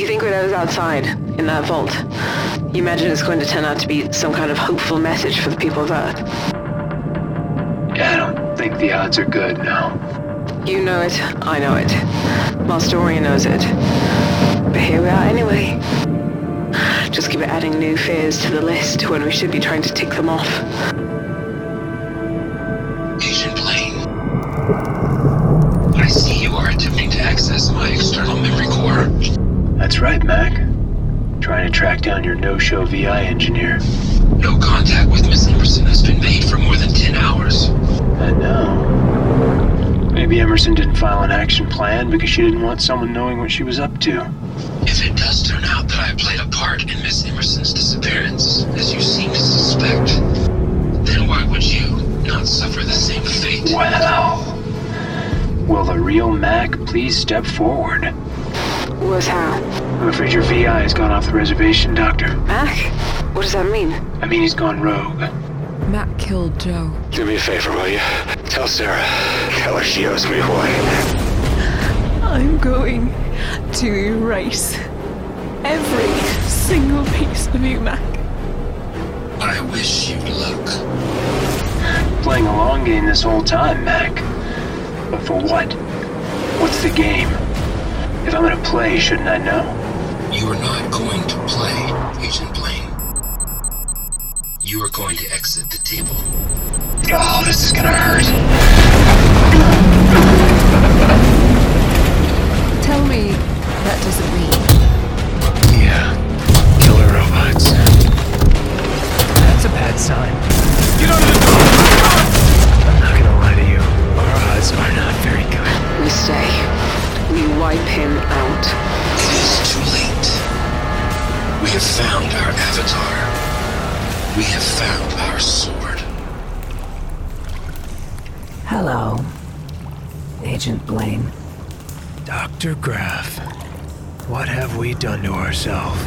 You think whatever's outside, in that vault, you imagine it's going to turn out to be some kind of hopeful message for the people of Earth? Yeah, I don't think the odds are good, no. You know it, I know it. Mastoria knows it. But here we are anyway. Just keep adding new fears to the list when we should be trying to tick them off. Agent Blaine. I see you are attempting to access my external memory core. That's right, Mac. Trying to track down your no-show VI engineer. No contact with Miss Emerson has been made for more than 10 hours. I know. Maybe Emerson didn't file an action plan because she didn't want someone knowing what she was up to. If it does turn out that I played a part in Miss Emerson's disappearance, as you seem to suspect, then why would you not suffer the same fate? Wow. Will the real Mac please step forward? What's how? I'm afraid your VI has gone off the reservation, Doctor. Mac? What does that mean? I mean, he's gone rogue. Mac killed Joe. Do me a favor, will you? Tell Sarah. Tell her she owes me one. I'm going to erase every single piece of you, Mac. I wish you luck. Playing a long game this whole time, Mac. But for what? What's the game? If I'm gonna play, shouldn't I know? You are not going to play, Agent Blaine. You are going to exit the table. Oh, this is gonna hurt. Wipe him out. It is too late. We have found our avatar. We have found our sword. Hello, Agent Blaine. Dr. Graff, what have we done to ourselves?